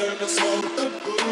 learn to smoke the Buddha.